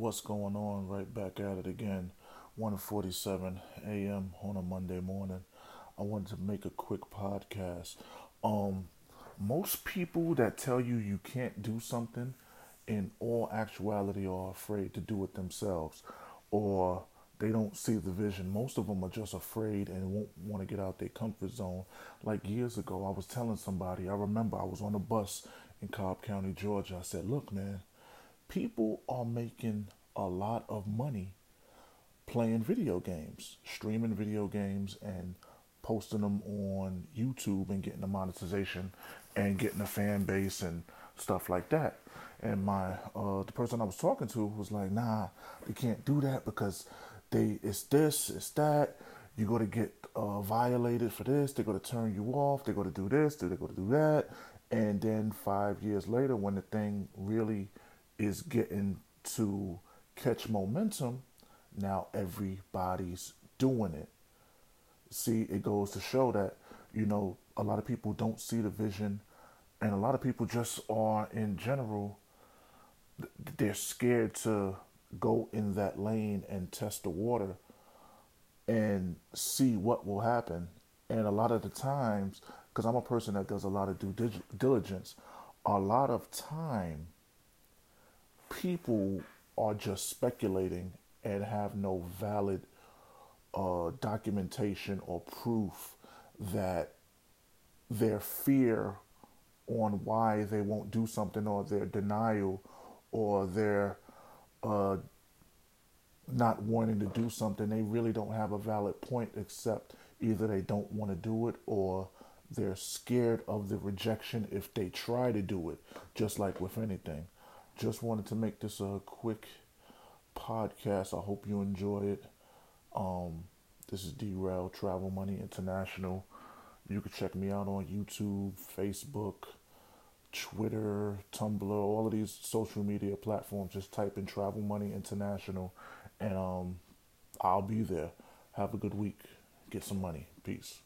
What's going on? Right back at it again. 1:47 a.m. on a Monday morning. I wanted to make a quick podcast. Um most people that tell you you can't do something in all actuality are afraid to do it themselves or they don't see the vision. Most of them are just afraid and won't want to get out their comfort zone. Like years ago, I was telling somebody, I remember I was on a bus in Cobb County, Georgia. I said, Look, man, people are making a lot of money playing video games, streaming video games, and posting them on YouTube and getting the monetization and getting a fan base and stuff like that. And my uh, the person I was talking to was like, "Nah, they can't do that because they it's this, it's that. You're gonna get uh, violated for this. They're gonna turn you off. They're gonna do this. They're gonna do that." And then five years later, when the thing really is getting to catch momentum, now everybody's doing it. See, it goes to show that, you know, a lot of people don't see the vision, and a lot of people just are, in general, they're scared to go in that lane and test the water and see what will happen. And a lot of the times, because I'm a person that does a lot of due diligence, a lot of time people are just speculating and have no valid uh, documentation or proof that their fear on why they won't do something or their denial or their uh, not wanting to do something, they really don't have a valid point except either they don't want to do it or they're scared of the rejection if they try to do it, just like with anything. Just wanted to make this a quick podcast. I hope you enjoy it. Um, this is Derail Travel Money International. You can check me out on YouTube, Facebook, Twitter, Tumblr, all of these social media platforms. Just type in Travel Money International, and um, I'll be there. Have a good week. Get some money. Peace.